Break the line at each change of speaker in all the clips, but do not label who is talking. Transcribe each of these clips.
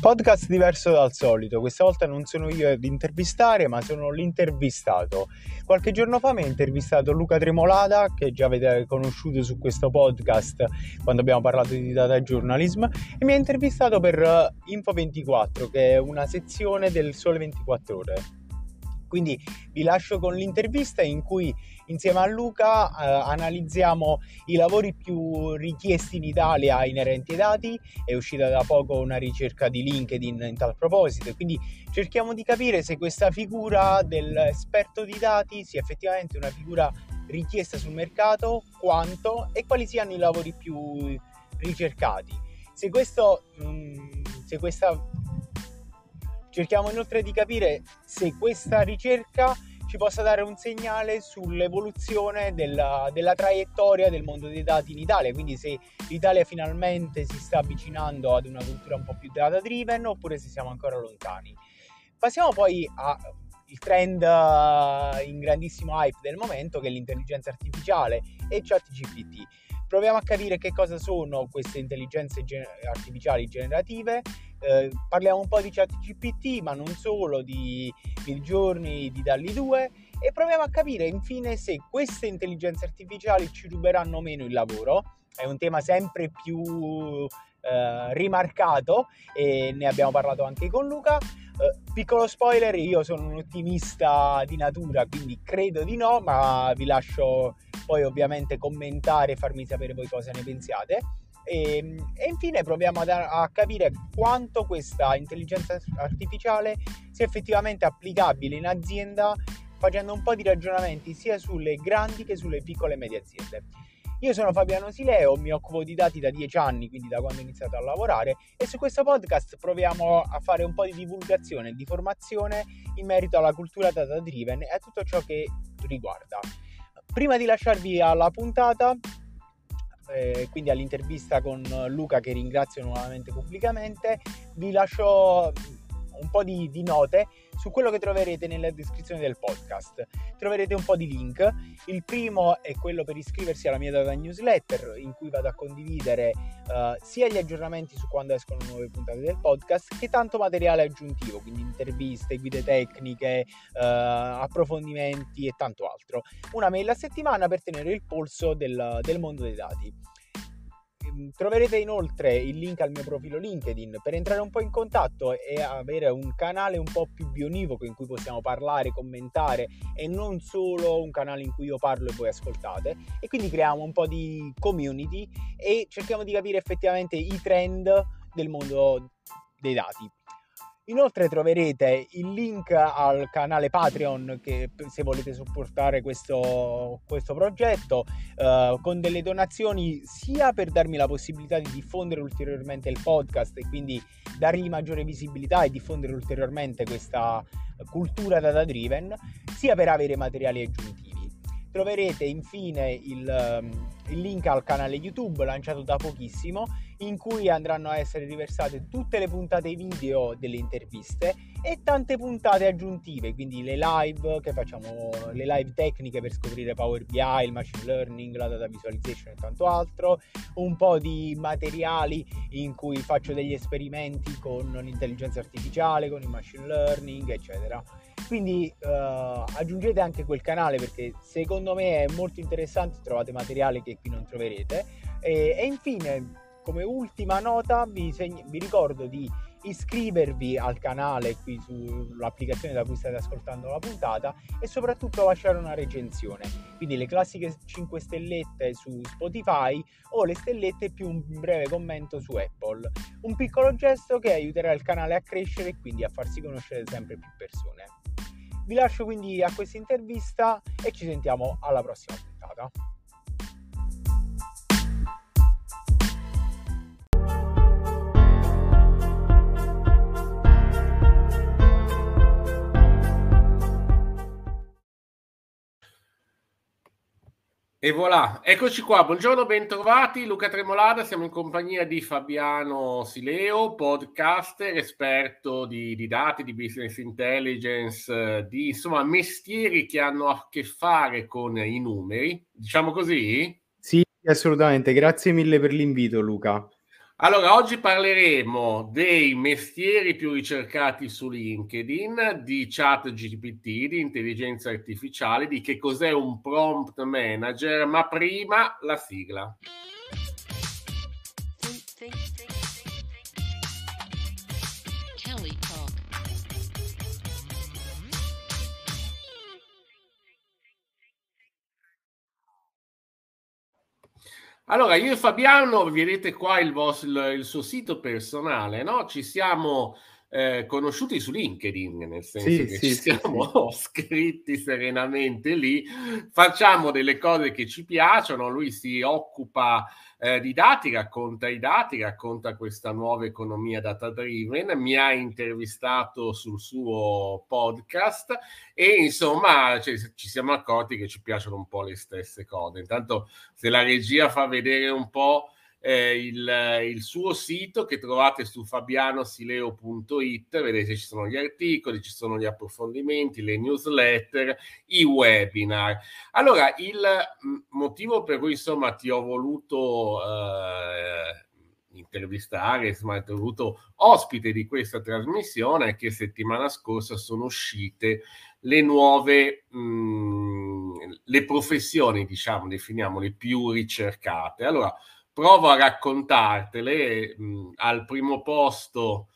Podcast diverso dal solito, questa volta non sono io ad intervistare, ma sono l'intervistato. Qualche giorno fa mi ha intervistato Luca Tremolada, che già avete conosciuto su questo podcast quando abbiamo parlato di data journalism, e mi ha intervistato per eh, Info24, che è una sezione del Sole 24 Ore. Quindi vi lascio con l'intervista in cui insieme a Luca eh, analizziamo i lavori più richiesti in Italia inerenti ai dati. È uscita da poco una ricerca di LinkedIn in tal proposito, quindi cerchiamo di capire se questa figura dell'esperto di dati sia effettivamente una figura richiesta sul mercato, quanto e quali siano i lavori più ricercati. Se, questo, mm, se questa Cerchiamo inoltre di capire se questa ricerca ci possa dare un segnale sull'evoluzione della, della, traiettoria del mondo dei dati in Italia, quindi se l'Italia finalmente si sta avvicinando ad una cultura un po' più data driven oppure se siamo ancora lontani. Passiamo poi al trend eh, in grandissimo hype del momento che è l'intelligenza artificiale e ChatGPT. Proviamo a capire che cosa sono queste intelligenze artificiali generative eh, parliamo un po' di chat GPT, ma non solo, di Midjourney, di Dalli 2 e proviamo a capire infine se queste intelligenze artificiali ci ruberanno meno il lavoro. È un tema sempre più eh, rimarcato e ne abbiamo parlato anche con Luca. Uh, piccolo spoiler, io sono un ottimista di natura, quindi credo di no, ma vi lascio poi ovviamente commentare e farmi sapere voi cosa ne pensiate. E, ehm, e infine proviamo a, a, capire quanto questa intelligenza artificiale sia effettivamente applicabile in azienda facendo un po' di ragionamenti sia sulle grandi che sulle piccole e medie aziende. Io sono Fabiano Sileo, mi occupo di dati da dieci anni, quindi da quando ho iniziato a lavorare, e su questo podcast proviamo a fare un po' di divulgazione e di formazione in merito alla cultura data driven e a tutto ciò che riguarda. Prima di lasciarvi alla puntata, eh, quindi all'intervista con Luca che ringrazio nuovamente pubblicamente, vi lascio un po' di, di, note su quello che troverete nella descrizione del podcast. Troverete un po' di link. Il primo è quello per iscriversi alla mia data newsletter, in cui vado a condividere uh, sia gli aggiornamenti su quando escono nuove puntate del podcast, che tanto materiale aggiuntivo, quindi interviste, guide tecniche, uh, approfondimenti e tanto altro. Una mail a settimana per tenere il polso del, del mondo dei dati. Ehm, troverete inoltre il link al mio profilo LinkedIn per entrare un po' in contatto e avere un canale un po' più bionivoco in cui possiamo parlare, commentare e non solo un canale in cui io parlo e voi ascoltate e quindi creiamo un po' di community e cerchiamo di capire effettivamente i trend del mondo dei dati. Inoltre troverete il link al canale Patreon che se volete supportare questo, questo progetto eh, con delle donazioni sia per darmi la possibilità di diffondere ulteriormente il podcast e quindi dargli maggiore visibilità e diffondere ulteriormente questa cultura data driven, sia per avere materiali aggiuntivi. Troverete infine il, ehm, il link al canale YouTube lanciato da pochissimo in cui andranno a essere riversate tutte le puntate video delle interviste e tante puntate aggiuntive, quindi le live che facciamo, le live tecniche per scoprire Power BI, il machine learning, la data visualization e tanto altro, un po' di materiali in cui faccio degli esperimenti con l'intelligenza artificiale, con il machine learning, eccetera. Quindi uh, aggiungete anche quel canale perché secondo me è molto interessante, trovate materiale che qui non troverete. E, e infine, come ultima nota, vi, segni- vi ricordo di iscrivervi al canale qui sull'applicazione da cui state ascoltando la puntata e soprattutto lasciare una recensione. Quindi le classiche 5 stellette su Spotify o le stellette più un breve commento su Apple. Un piccolo gesto che aiuterà il canale a crescere e quindi a farsi conoscere sempre più persone. Vi lascio quindi a questa intervista e ci sentiamo alla prossima puntata.
E voilà, eccoci qua, buongiorno, bentrovati, Luca Tremolada, siamo in compagnia di Fabiano Sileo, podcaster, esperto di, di dati, di business intelligence, di insomma mestieri che hanno a che fare con i numeri, diciamo così?
Sì, assolutamente, grazie mille per l'invito Luca.
Allora, oggi parleremo dei mestieri più ricercati su LinkedIn, di chat GPT, di intelligenza artificiale, di che cos'è un prompt manager, ma prima la sigla. Allora, io e Fabiano, vedete qua il, vostro, il, suo sito personale, no? Ci siamo eh, conosciuti su LinkedIn, nel senso sì, che sì, ci siamo sì. scritti serenamente lì, facciamo delle cose che ci piacciono, lui si occupa eh, di dati, racconta i dati, racconta questa nuova economia data driven, mi ha intervistato sul suo podcast e insomma cioè, ci siamo accorti che ci piacciono un po' le stesse cose. Intanto se la regia fa vedere un po' eh, il, il, suo sito che trovate su fabianosileo.it, vedete ci sono gli articoli, ci sono gli approfondimenti, le newsletter, i webinar. Allora, il motivo per cui insomma ti ho voluto eh, intervistare, insomma, ti ho avuto ospite di questa trasmissione è che settimana scorsa sono uscite le nuove mh, le professioni, diciamo, definiamole più ricercate. Allora, provo a raccontartele. Mm, al primo posto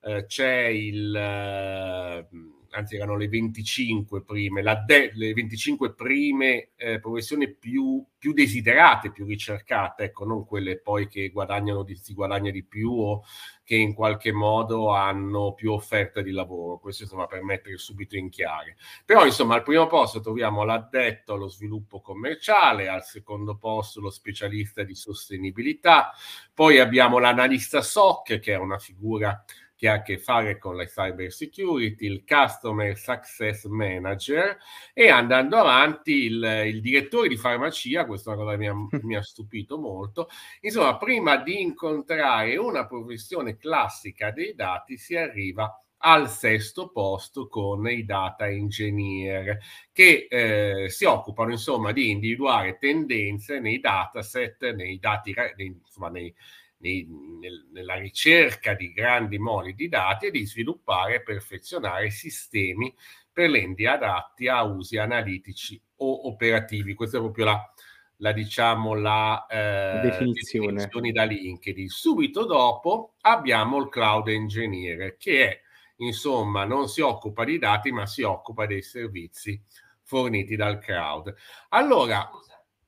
eh, c'è il, eh, anzi erano le 25 prime, de- le 25 prime eh, professioni più, più, desiderate, più ricercate, ecco, non quelle poi che guadagnano di, si guadagna di più o che in qualche modo hanno più offerta di lavoro. Questo insomma per mettere subito in chiaro. Però insomma al primo posto troviamo l'addetto allo sviluppo commerciale, al secondo posto lo specialista di sostenibilità, poi abbiamo l'analista SOC che è una figura che ha a che fare con la cyber security, il customer success manager e andando avanti il, il direttore di farmacia, questa è una cosa che mi ha, mi ha stupito molto. Insomma, prima di incontrare una professione classica dei dati si arriva al sesto posto con i data engineer che eh, si occupano insomma di individuare tendenze nei dataset, nei dati, insomma, nei, nei, nel, nella ricerca di grandi moli di dati e di sviluppare e perfezionare sistemi per l'endi adatti a usi analitici o operativi. Questa è proprio la, la diciamo, la eh, definizione. definizione da LinkedIn. Subito dopo abbiamo il cloud engineer che è, insomma, non si occupa di dati, ma si occupa dei servizi forniti dal cloud. Allora,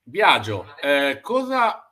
Biagio, eh, cosa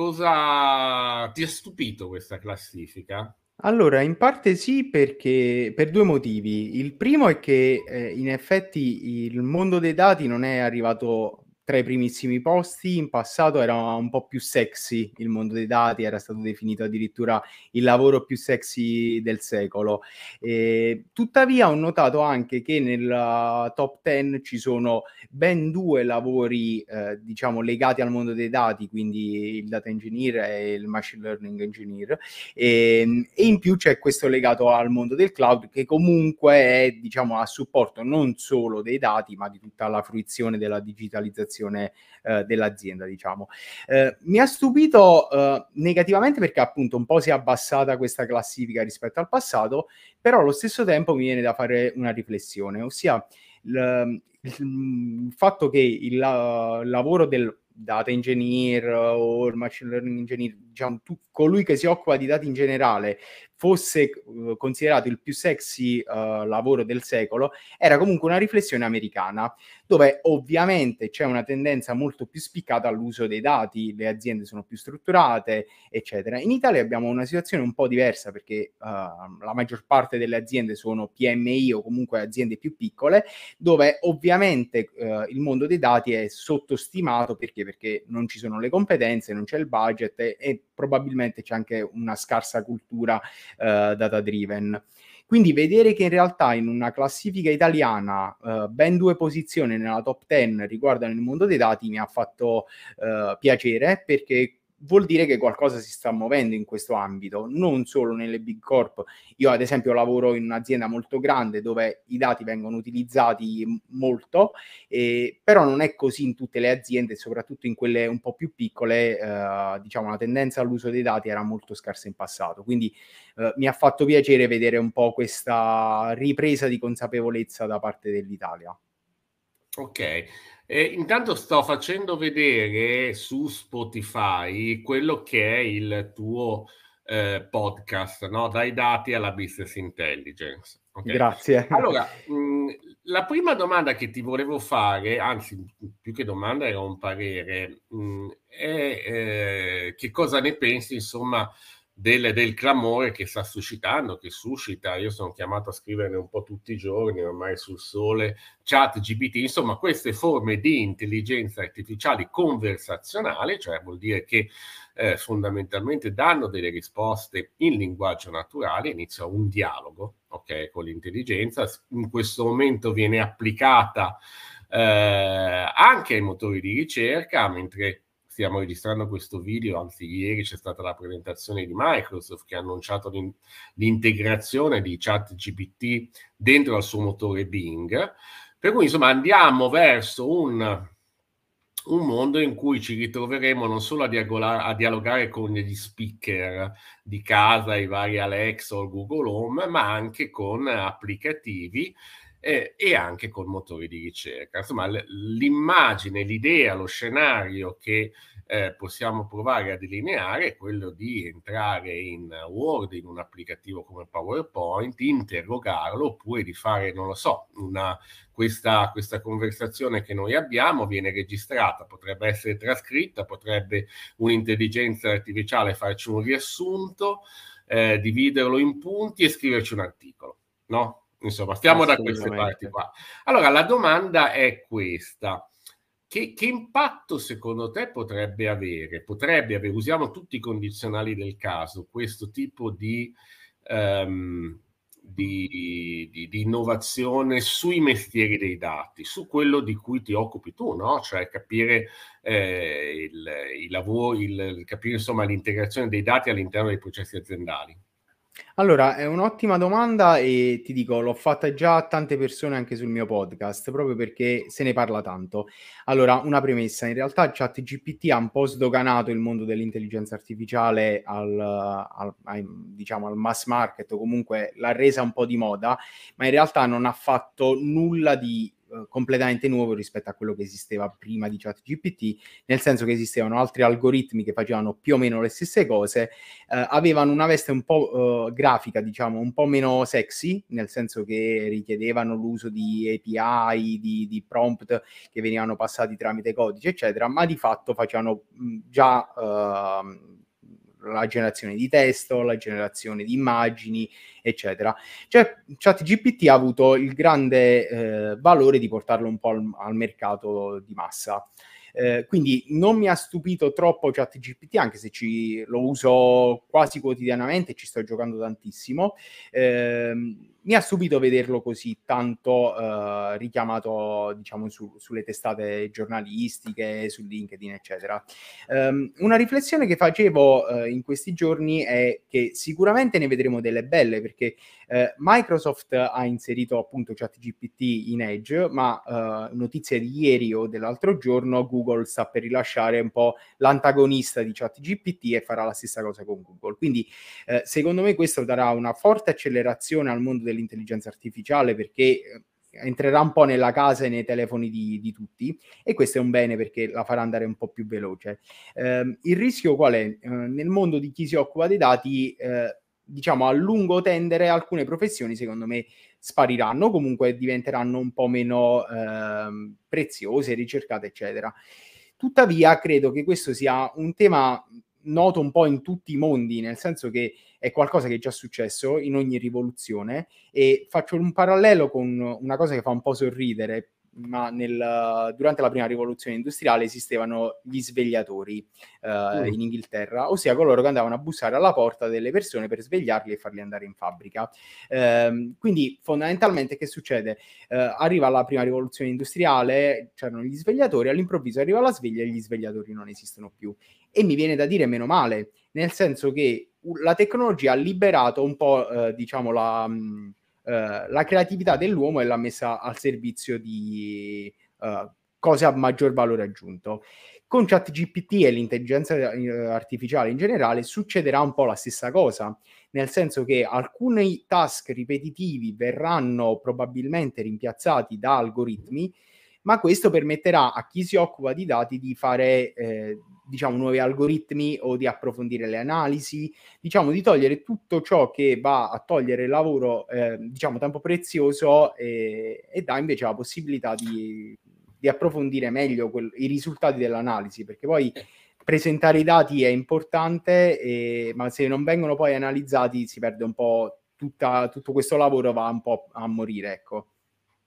cosa ti ha stupito questa classifica?
Allora, in parte sì, perché per due motivi. Il primo è che eh, in effetti il mondo dei dati non è arrivato tra i primissimi posti, in passato era un po' più sexy il mondo dei dati, era stato definito addirittura il lavoro più sexy del secolo. E, tuttavia ho notato anche che nel top 10 ci sono ben due lavori eh, diciamo legati al mondo dei dati, quindi il data engineer e il machine learning engineer e, ehm, e in più c'è questo legato al mondo del cloud che comunque è diciamo a supporto non solo dei dati ma di tutta la fruizione della digitalizzazione situazione eh, dell'azienda, diciamo. Eh, mi ha stupito eh, negativamente perché appunto un po' si è abbassata questa classifica rispetto al passato, però allo stesso tempo mi viene da fare una riflessione, ossia il, il fatto che il, il lavoro del data engineer o il machine learning engineer, diciamo, tu, colui che si occupa di dati in generale, fosse uh, considerato il più sexy uh, lavoro del secolo, era comunque una riflessione americana, dove ovviamente c'è una tendenza molto più spiccata all'uso dei dati, le aziende sono più strutturate, eccetera. In Italia abbiamo una situazione un po' diversa perché uh, la maggior parte delle aziende sono PMI o comunque aziende più piccole, dove ovviamente il mondo dei dati è sottostimato perché? perché non ci sono le competenze, non c'è il budget e, e probabilmente c'è anche una scarsa cultura eh, data driven. Quindi vedere che in realtà in una classifica italiana eh, ben due posizioni nella top 10 riguardano il mondo dei dati mi ha fatto eh, piacere perché vuol dire che qualcosa si sta muovendo in questo ambito, non solo nelle big corp. Io ad esempio lavoro in un'azienda molto grande dove i dati vengono utilizzati molto, eh, però non è così in tutte le aziende, soprattutto in quelle un po' più piccole, eh, diciamo la tendenza all'uso dei dati era molto scarsa in passato. Quindi eh, mi ha fatto piacere vedere un po' questa ripresa di consapevolezza da parte dell'Italia.
Ok, e intanto sto facendo vedere su Spotify quello che è il tuo eh, podcast, no? dai dati alla business intelligence.
Okay? Grazie.
Allora, mh, la prima domanda che ti volevo fare, anzi più che domanda era un parere, mh, è eh, che cosa ne pensi, insomma, del, del, clamore che sta suscitando, che suscita, io sono chiamato a scriverne un po' tutti i giorni, ormai sul sole, chat GPT, insomma queste forme di intelligenza artificiale conversazionale, cioè vuol dire che eh, fondamentalmente danno delle risposte in linguaggio naturale, inizia un dialogo okay, con l'intelligenza, in questo momento viene applicata eh, anche ai motori di ricerca, mentre stiamo registrando questo video, anzi ieri c'è stata la presentazione di Microsoft che ha annunciato l'in- l'integrazione di ChatGPT dentro al suo motore Bing. Per cui insomma andiamo verso un, un mondo in cui ci ritroveremo non solo a, diagola- a, dialogare con gli speaker di casa, i vari Alexa o Google Home, ma anche con applicativi eh, e anche con motori di ricerca. Insomma, l- l'immagine, l'idea, lo scenario che eh, possiamo provare a delineare è quello di entrare in Word, in un applicativo come PowerPoint, interrogarlo oppure di fare, non lo so, una, questa, questa conversazione che noi abbiamo viene registrata, potrebbe essere trascritta, potrebbe un'intelligenza artificiale farci un riassunto, eh, dividerlo in punti e scriverci un articolo, no? Insomma, stiamo da queste parti qua. Allora, la domanda è questa. Che, che, impatto secondo te potrebbe avere? Potrebbe avere, usiamo tutti i condizionali del caso, questo tipo di, um, di, di, di, innovazione sui mestieri dei dati, su quello di cui ti occupi tu, no? Cioè capire eh, il, i lavori, il, capire insomma l'integrazione dei dati all'interno dei processi aziendali.
Allora, è un'ottima domanda e ti dico, l'ho fatta già a tante persone anche sul mio podcast, proprio perché se ne parla tanto. Allora, una premessa, in realtà ChatGPT ha un po' sdoganato il mondo dell'intelligenza artificiale al, al, al, diciamo, al mass market, o comunque l'ha resa un po' di moda, ma in realtà non ha fatto nulla di eh, completamente nuovo rispetto a quello che esisteva prima di ChatGPT, nel senso che esistevano altri algoritmi che facevano più o meno le stesse cose, eh, avevano una veste un po' eh, grafica, diciamo, un po' meno sexy, nel senso che richiedevano l'uso di API, di, di prompt che venivano passati tramite codice, eccetera, ma di fatto facevano mh, già uh, la generazione di testo, la generazione di immagini, eccetera. Cioè, ChatGPT ha avuto il grande eh, valore di portarlo un po' al, al mercato di massa. Eh, quindi non mi ha stupito troppo ChatGPT, anche se ci, lo uso quasi quotidianamente, ci sto giocando tantissimo. Eh, mi ha stupito vederlo così tanto eh, richiamato, diciamo, su, sulle testate giornalistiche, su LinkedIn, eccetera. Um, una riflessione che facevo uh, in questi giorni è che sicuramente ne vedremo delle belle, perché uh, Microsoft ha inserito appunto ChatGPT in Edge, ma uh, notizie di ieri o dell'altro giorno, Google sta per rilasciare un po' l'antagonista di ChatGPT e farà la stessa cosa con Google. Quindi, secondo me, questo darà una forte accelerazione al mondo dell'intelligenza artificiale perché eh, entrerà un po' nella casa e nei telefoni di, di, tutti e questo è un bene perché la farà andare un po' più veloce. Eh, il rischio qual è? Eh, nel mondo di chi si occupa dei dati, eh, diciamo a lungo tendere alcune professioni secondo me spariranno, comunque diventeranno un po' meno ehm, preziose, ricercate, eccetera. Tuttavia credo che questo sia un tema noto un po' in tutti i mondi, nel senso che è qualcosa che è già successo in ogni rivoluzione e faccio un parallelo con una cosa che fa un po' sorridere. Ma nel, durante la prima rivoluzione industriale esistevano gli svegliatori uh, mm. in Inghilterra, ossia coloro che andavano a bussare alla porta delle persone per svegliarli e farli andare in fabbrica. Uh, quindi fondamentalmente che succede? Uh, arriva la prima rivoluzione industriale, c'erano gli svegliatori, all'improvviso arriva la sveglia e gli svegliatori non esistono più. E mi viene da dire meno male, nel senso che la tecnologia ha liberato un po', eh, diciamo, la... Mh, eh, la creatività dell'uomo e l'ha messa al servizio di uh, cose a maggior valore aggiunto. Con ChatGPT e l'intelligenza eh, artificiale in generale succederà un po' la stessa cosa, nel senso che alcuni task ripetitivi verranno probabilmente rimpiazzati da algoritmi, ma questo permetterà a chi si occupa di dati di fare eh, diciamo, nuovi algoritmi o di approfondire le analisi, diciamo, di togliere tutto ciò che va a togliere lavoro, eh, diciamo, tempo prezioso e, e, dà invece la possibilità di, di approfondire meglio quel, i risultati dell'analisi, perché poi presentare i dati è importante, e, ma se non vengono poi analizzati si perde un po' tutta, tutto questo lavoro va un po' a morire, ecco.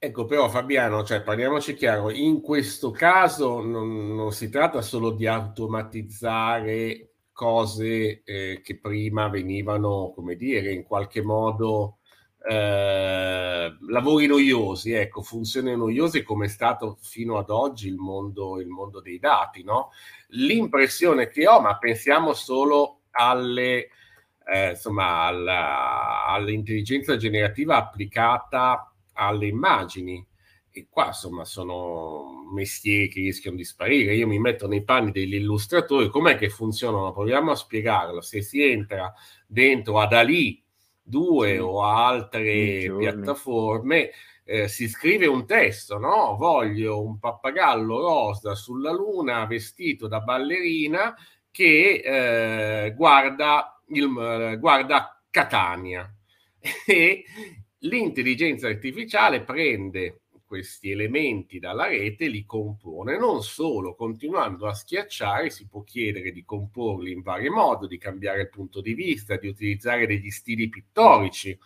Ecco, però Fabiano, cioè, parliamoci chiaro, in questo caso non, non si tratta solo di automatizzare cose eh, che prima venivano, come dire, in qualche modo eh, lavori noiosi, ecco, funzioni noiose come è stato fino ad oggi il mondo, il mondo dei dati, no? L'impressione che ho, ma pensiamo solo alle, eh, insomma, alla, all'intelligenza generativa applicata alle immagini. E qua insomma sono mestieri che rischiano di sparire. Io mi metto nei panni degli illustratori, com'è che funzionano? Proviamo a spiegarlo. Se si entra dentro ad Ali 2 sì. o a altre piattaforme, eh, si scrive un testo, no? Voglio un pappagallo rosa sulla luna vestito da ballerina che eh, guarda, il, guarda Catania. E L'intelligenza artificiale prende questi elementi dalla rete e li compone. Non solo, continuando a schiacciare, si può chiedere di comporli in vario modo, di cambiare il punto di vista, di utilizzare degli stili pittorici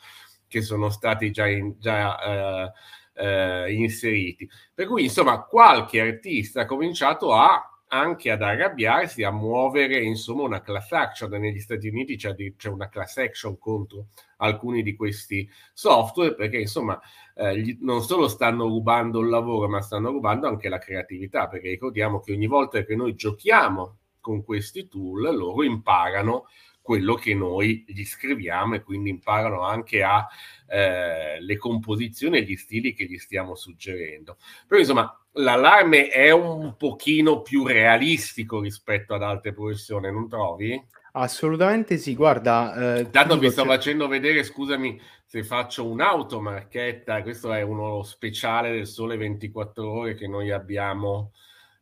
che sono stati già, in, già eh, eh, inseriti. Per cui, insomma, qualche artista ha cominciato a anche ad arrabbiarsi, a muovere insomma una class action. Negli Stati Uniti c'è, c'è una class action contro alcuni di questi software perché insomma eh, gli, non solo stanno rubando il lavoro, ma stanno rubando anche la creatività. Perché ricordiamo che ogni volta che noi giochiamo con questi tool, loro imparano quello che noi gli scriviamo e quindi imparano anche a eh, le composizioni e gli stili che gli stiamo suggerendo. Però insomma l'allarme è un pochino più realistico rispetto ad altre professioni, non trovi?
Assolutamente sì, guarda.
Eh, Tanto vi sto facendo vedere, scusami se faccio un'automarchetta, questo è uno speciale del Sole 24 ore che noi abbiamo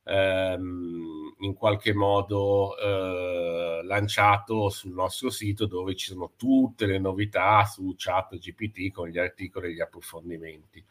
ehm, in qualche modo eh, lanciato sul nostro sito dove ci sono tutte le novità su chat GPT con gli articoli e gli approfondimenti.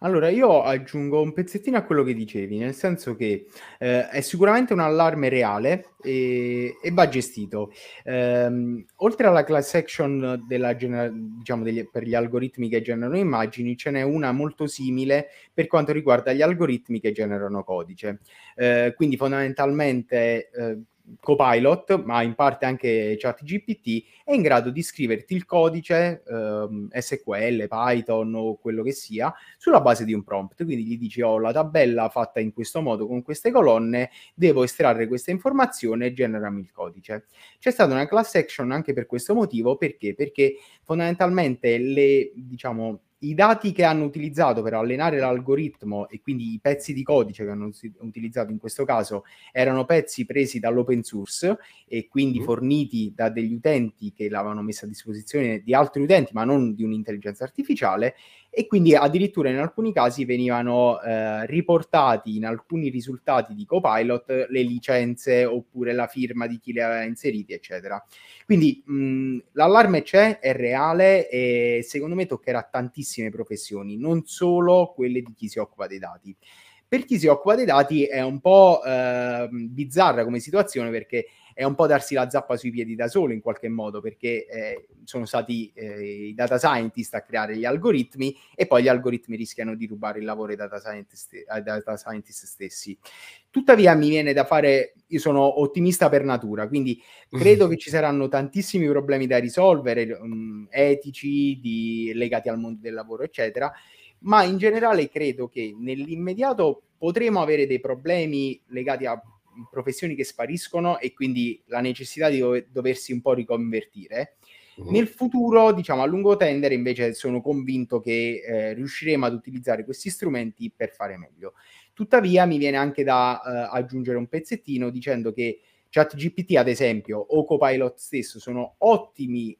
Allora, io aggiungo un pezzettino a quello che dicevi, nel senso che eh, è sicuramente un allarme reale e, e va gestito. Ehm, oltre alla class action della genera- diciamo degli, per gli algoritmi che generano immagini, ce n'è una molto simile per quanto riguarda gli algoritmi che generano codice. Eh, quindi fondamentalmente eh, Copilot, ma in parte anche ChatGPT, è in grado di scriverti il codice ehm, SQL, Python o quello che sia sulla base di un prompt. Quindi gli dici: Ho oh, la tabella fatta in questo modo con queste colonne, devo estrarre questa informazione e generami il codice. C'è stata una class action anche per questo motivo, perché? Perché fondamentalmente le diciamo i dati che hanno utilizzato per allenare l'algoritmo e quindi i pezzi di codice che hanno utilizzato in questo caso erano pezzi presi dall'open source e quindi mm. forniti da degli utenti che l'avevano messa a disposizione di altri utenti ma non di un'intelligenza artificiale e quindi addirittura in alcuni casi venivano eh, riportati in alcuni risultati di Copilot le licenze oppure la firma di chi le aveva inseriti, eccetera. Quindi mh, l'allarme c'è, è reale e secondo me toccherà tantissime professioni, non solo quelle di chi si occupa dei dati. Per chi si occupa dei dati è un po' eh, bizzarra come situazione perché è un po' darsi la zappa sui piedi da solo in qualche modo, perché eh, sono stati eh, i data scientist a creare gli algoritmi e poi gli algoritmi rischiano di rubare il lavoro ai data scientist, ai data scientist stessi. Tuttavia mi viene da fare, io sono ottimista per natura, quindi credo che ci saranno tantissimi problemi da risolvere, um, etici, di, legati al mondo del lavoro, eccetera, ma in generale credo che nell'immediato potremo avere dei problemi legati a professioni che spariscono e quindi la necessità di dov- doversi un po' riconvertire. Uh-huh. Nel futuro, diciamo a lungo tendere, invece sono convinto che eh, riusciremo ad utilizzare questi strumenti per fare meglio. Tuttavia mi viene anche da eh, aggiungere un pezzettino dicendo che ChatGPT, ad esempio, o Copilot stesso sono ottimi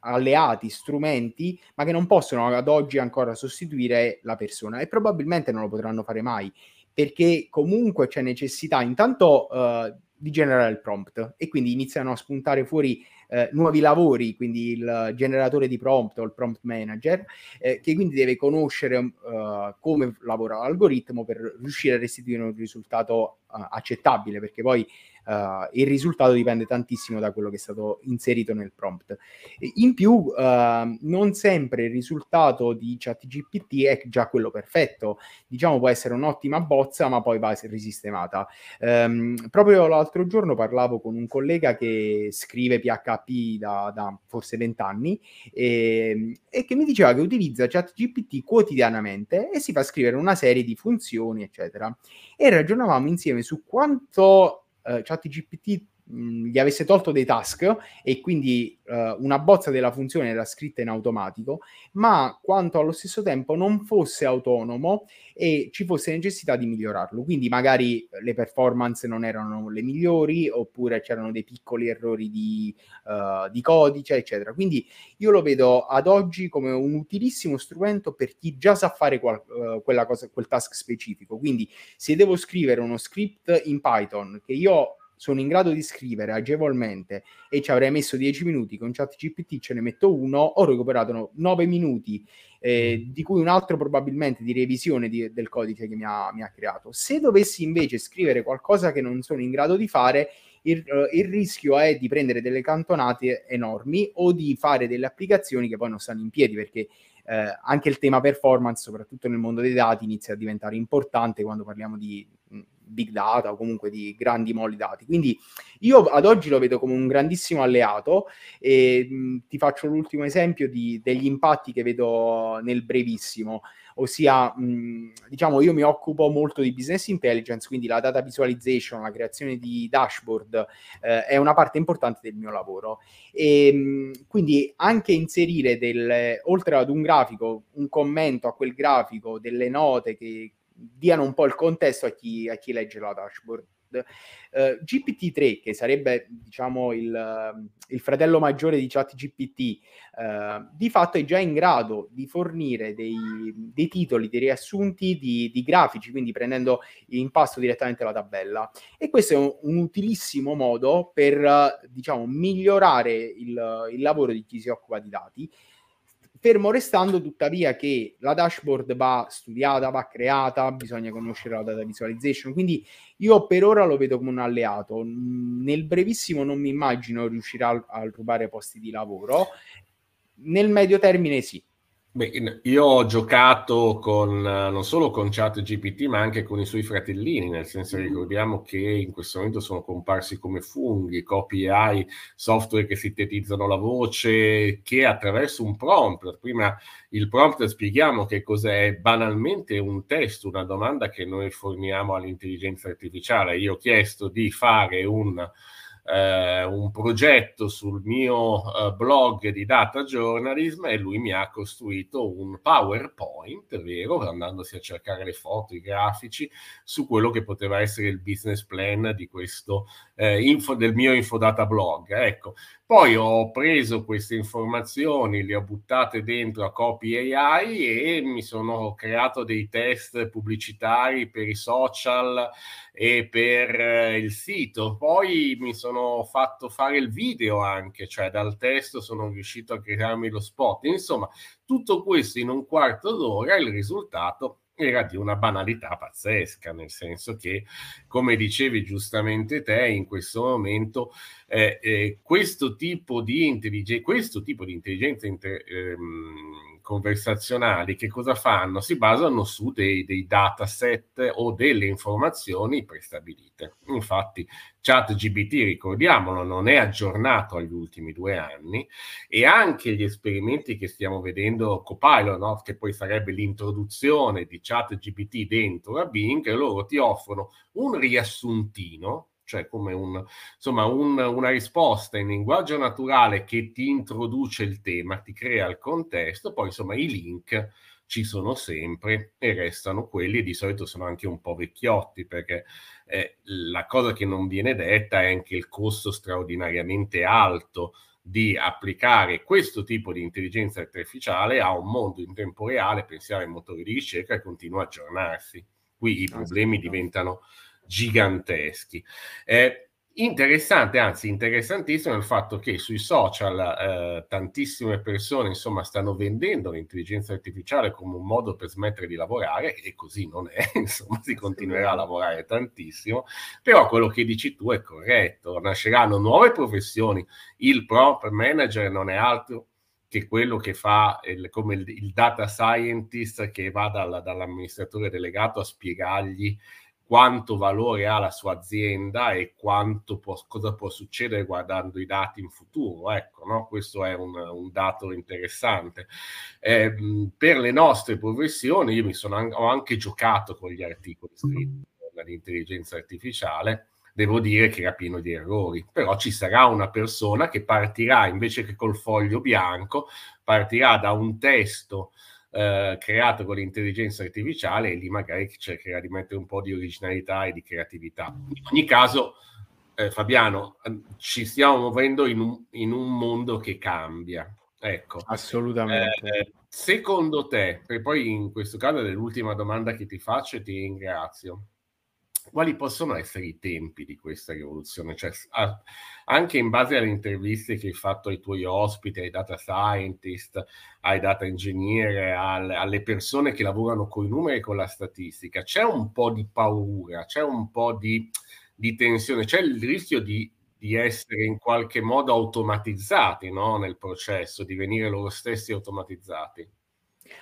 alleati, strumenti, ma che non possono ad oggi ancora sostituire la persona e probabilmente non lo potranno fare mai perché comunque c'è necessità intanto uh, di generare il prompt e quindi iniziano a spuntare fuori eh, nuovi lavori, quindi il generatore di prompt o il prompt manager, eh, che quindi deve conoscere uh, come lavora l'algoritmo per riuscire a restituire un risultato uh, accettabile, perché poi uh, il risultato dipende tantissimo da quello che è stato inserito nel prompt. In più, uh, non sempre il risultato di ChatGPT è già quello perfetto, diciamo può essere un'ottima bozza, ma poi va risistemata. Um, proprio l'altro giorno parlavo con un collega che scrive PHP da, da forse vent'anni e, e che mi diceva che utilizza ChatGPT quotidianamente e si fa scrivere una serie di funzioni, eccetera. E ragionavamo insieme su quanto uh, ChatGPT gli avesse tolto dei task e quindi uh, una bozza della funzione era scritta in automatico, ma quanto allo stesso tempo non fosse autonomo e ci fosse necessità di migliorarlo. Quindi magari le performance non erano le migliori oppure c'erano dei piccoli errori di, uh, di codice, eccetera. Quindi io lo vedo ad oggi come un utilissimo strumento per chi già sa fare qual- uh, quella cosa, quel task specifico. Quindi se devo scrivere uno script in Python che io sono in grado di scrivere agevolmente e ci avrei messo 10 minuti, con ChatGPT ce ne metto uno, ho recuperato 9 minuti, eh, mm. di cui un altro probabilmente di revisione di, del codice che mi ha, mi ha, creato. Se dovessi invece scrivere qualcosa che non sono in grado di fare, il, uh, il, rischio è di prendere delle cantonate enormi o di fare delle applicazioni che poi non stanno in piedi perché eh, anche il tema performance, soprattutto nel mondo dei dati, inizia a diventare importante quando parliamo di big data o comunque di grandi molli dati. Quindi io ad oggi lo vedo come un grandissimo alleato e mh, ti faccio l'ultimo esempio di, degli impatti che vedo nel brevissimo, ossia mh, diciamo io mi occupo molto di business intelligence, quindi la data visualization, la creazione di dashboard eh, è una parte importante del mio lavoro e mh, quindi anche inserire del, oltre ad un grafico, un commento a quel grafico, delle note che diano un po' il contesto a chi, a chi legge la dashboard. Uh, eh, GPT-3, che sarebbe diciamo il, il fratello maggiore di ChatGPT, uh, di fatto è già in grado di fornire dei, dei titoli, dei riassunti di, di, grafici, quindi prendendo in pasto direttamente la tabella. E questo è un, un utilissimo modo per uh, diciamo, migliorare il, il lavoro di chi si occupa di dati fermo restando tuttavia che la dashboard va studiata, va creata, bisogna conoscere la data visualization, quindi io per ora lo vedo come un alleato, nel brevissimo non mi immagino riuscirà a, a rubare posti di lavoro, nel medio termine sì.
Beh, io ho giocato con, non solo con ChatGPT, ma anche con i suoi fratellini, nel senso che ricordiamo che in questo momento sono comparsi come funghi, copy AI, software che sintetizzano la voce, che attraverso un prompt, prima il prompt spieghiamo che cos'è, banalmente un testo, una domanda che noi forniamo all'intelligenza artificiale. Io ho chiesto di fare un eh, un progetto sul mio eh, blog di data journalism e lui mi ha costruito un PowerPoint, vero, andandosi a cercare le foto, i grafici su quello che poteva essere il business plan di questo eh, info, del mio infodata blog. Ecco, poi ho preso queste informazioni, le ho buttate dentro a Copy AI e mi sono creato dei test pubblicitari per i social e per eh, il sito. Poi mi sono fatto fare il video anche, cioè dal testo sono riuscito a crearmi lo spot. Insomma, tutto questo in un quarto d'ora, il risultato era di una banalità pazzesca, nel senso che, come dicevi giustamente te, in questo momento eh, eh, questo, tipo di intelligenza, questo tipo di intelligenza inter, ehm, conversazionali che cosa fanno? Si basano su dei, dei dataset o delle informazioni prestabilite. Infatti, ChatGPT, ricordiamolo, non è aggiornato agli ultimi due anni e anche gli esperimenti che stiamo vedendo Copilot, no? che poi sarebbe l'introduzione di ChatGPT dentro la Bing, loro ti offrono un riassuntino cioè come un, insomma, un, una risposta in linguaggio naturale che ti introduce il tema, ti crea il contesto, poi insomma i link ci sono sempre e restano quelli e di solito sono anche un po' vecchiotti perché eh, la cosa che non viene detta è anche il costo straordinariamente alto di applicare questo tipo di intelligenza artificiale a un mondo in tempo reale, pensiamo ai motori di ricerca che continua a aggiornarsi. Qui i problemi diventano giganteschi. Eh, interessante, anzi interessantissimo il fatto che sui social eh, tantissime persone insomma stanno vendendo l'intelligenza artificiale come un modo per smettere di lavorare e così non è, insomma si continuerà a lavorare tantissimo, però quello che dici tu è corretto, nasceranno nuove professioni, il prop manager non è altro che quello che fa il, come il, il, data scientist che va dal, dall'amministratore delegato a spiegargli quanto valore ha la sua azienda e quanto può, cosa può succedere guardando i dati in futuro. Ecco, no? questo è un, un dato interessante. Eh, per le nostre professioni, io mi sono, ho anche giocato con gli articoli scritti dall'intelligenza artificiale. Devo dire che era pieno di errori, però ci sarà una persona che partirà invece che col foglio bianco, partirà da un testo eh, creato con l'intelligenza artificiale e lì magari cercherà di mettere un po' di originalità e di creatività. In ogni caso, eh, Fabiano, ehm, ci stiamo muovendo in un, in un mondo che cambia. Ecco.
Assolutamente.
Eh, secondo te, e poi in questo caso è l'ultima domanda che ti faccio e ti ringrazio quali possono essere i tempi di questa rivoluzione? Cioè, anche in base alle interviste che hai fatto ai tuoi ospiti, ai data scientist, ai data engineer, alle persone che lavorano con i numeri e con la statistica, c'è un po' di paura, c'è un po' di, di tensione, c'è il rischio di, di, essere in qualche modo automatizzati no? nel processo, di venire loro stessi automatizzati.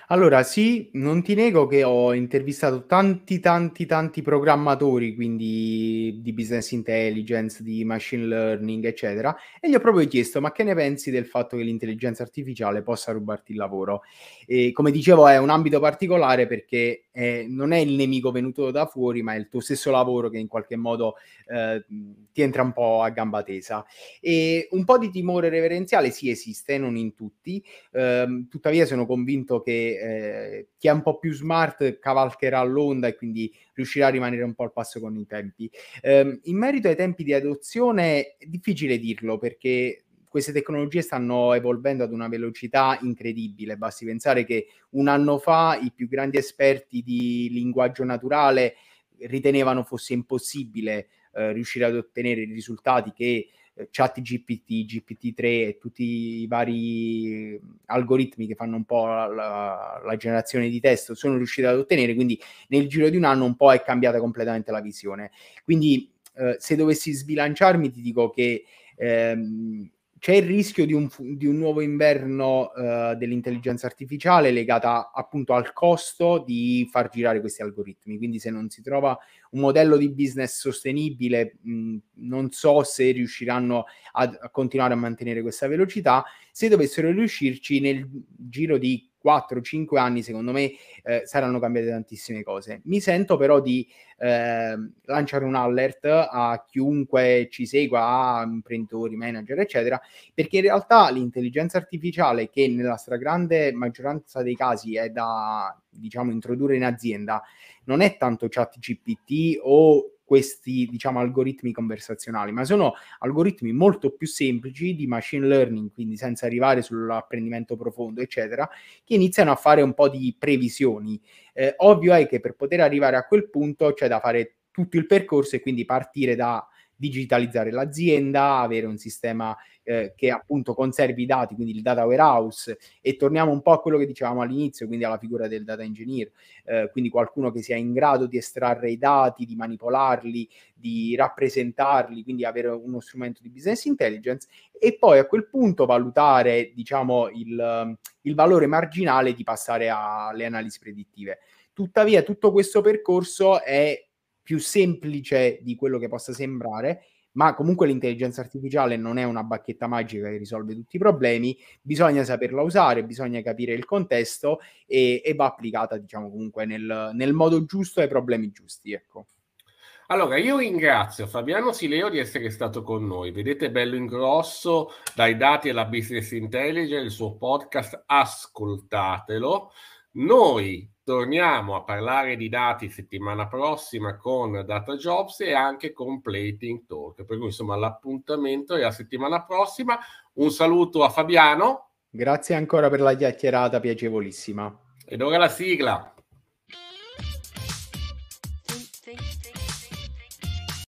Allora, sì, non ti nego che ho intervistato tanti, tanti, tanti programmatori, quindi di business intelligence, di machine learning, eccetera, e gli ho proprio chiesto: ma che ne pensi del fatto che l'intelligenza artificiale possa rubarti il lavoro? E come dicevo, è un ambito particolare perché eh, non è il nemico venuto da fuori, ma è il tuo stesso lavoro che in qualche modo eh, ti entra un po' a gamba tesa. E un po' di timore reverenziale sì esiste, non in tutti, eh, tuttavia sono convinto che eh, chi è un po' più smart cavalcherà l'onda e quindi riuscirà a rimanere un po' al passo con i tempi. Eh, in merito ai tempi di adozione è difficile dirlo perché queste tecnologie stanno evolvendo ad una velocità incredibile. Basti pensare che un anno fa i più grandi esperti di linguaggio naturale ritenevano fosse impossibile eh, riuscire ad ottenere i risultati che chat GPT, GPT-3 e tutti i vari algoritmi che fanno un po' la, la, la, generazione di testo sono riusciti ad ottenere, quindi nel giro di un anno un po' è cambiata completamente la visione. Quindi eh, se dovessi sbilanciarmi ti dico che ehm, c'è il rischio di un, di un nuovo inverno uh, dell'intelligenza artificiale legata appunto al costo di far girare questi algoritmi. Quindi se non si trova un modello di business sostenibile, mh, non so se riusciranno a, a continuare a mantenere questa velocità. Se dovessero riuscirci nel giro di 4-5 anni, secondo me, eh, saranno cambiate tantissime cose. Mi sento però di eh, lanciare un alert a chiunque ci segua, a imprenditori, manager, eccetera, perché in realtà l'intelligenza artificiale, che nella stragrande maggioranza dei casi è da, diciamo, introdurre in azienda, non è tanto chat GPT o questi diciamo algoritmi conversazionali, ma sono algoritmi molto più semplici di machine learning, quindi senza arrivare sull'apprendimento profondo, eccetera, che iniziano a fare un po' di previsioni. Eh, ovvio è che per poter arrivare a quel punto c'è da fare tutto il percorso e quindi partire da digitalizzare l'azienda, avere un sistema eh, che appunto conservi i dati, quindi il data warehouse, e torniamo un po' a quello che dicevamo all'inizio, quindi alla figura del data engineer, eh, quindi qualcuno che sia in grado di estrarre i dati, di manipolarli, di rappresentarli, quindi avere uno strumento di business intelligence, e poi a quel punto valutare, diciamo, il, il valore marginale di passare alle analisi predittive. Tuttavia, tutto questo percorso è più semplice di quello che possa sembrare ma comunque l'intelligenza artificiale non è una bacchetta magica che risolve tutti i problemi, bisogna saperla usare, bisogna capire il contesto e, e va applicata, diciamo, comunque nel, nel, modo giusto ai problemi giusti, ecco.
Allora, io ringrazio Fabiano Sileo di essere stato con noi. Vedete bello in grosso dai dati alla business intelligence, il suo podcast, ascoltatelo. Noi torniamo a parlare di dati settimana prossima con Data Jobs e anche con Plating Talk. Per cui insomma l'appuntamento è la settimana prossima. Un saluto a Fabiano.
Grazie ancora per la chiacchierata piacevolissima.
Ed ora la sigla.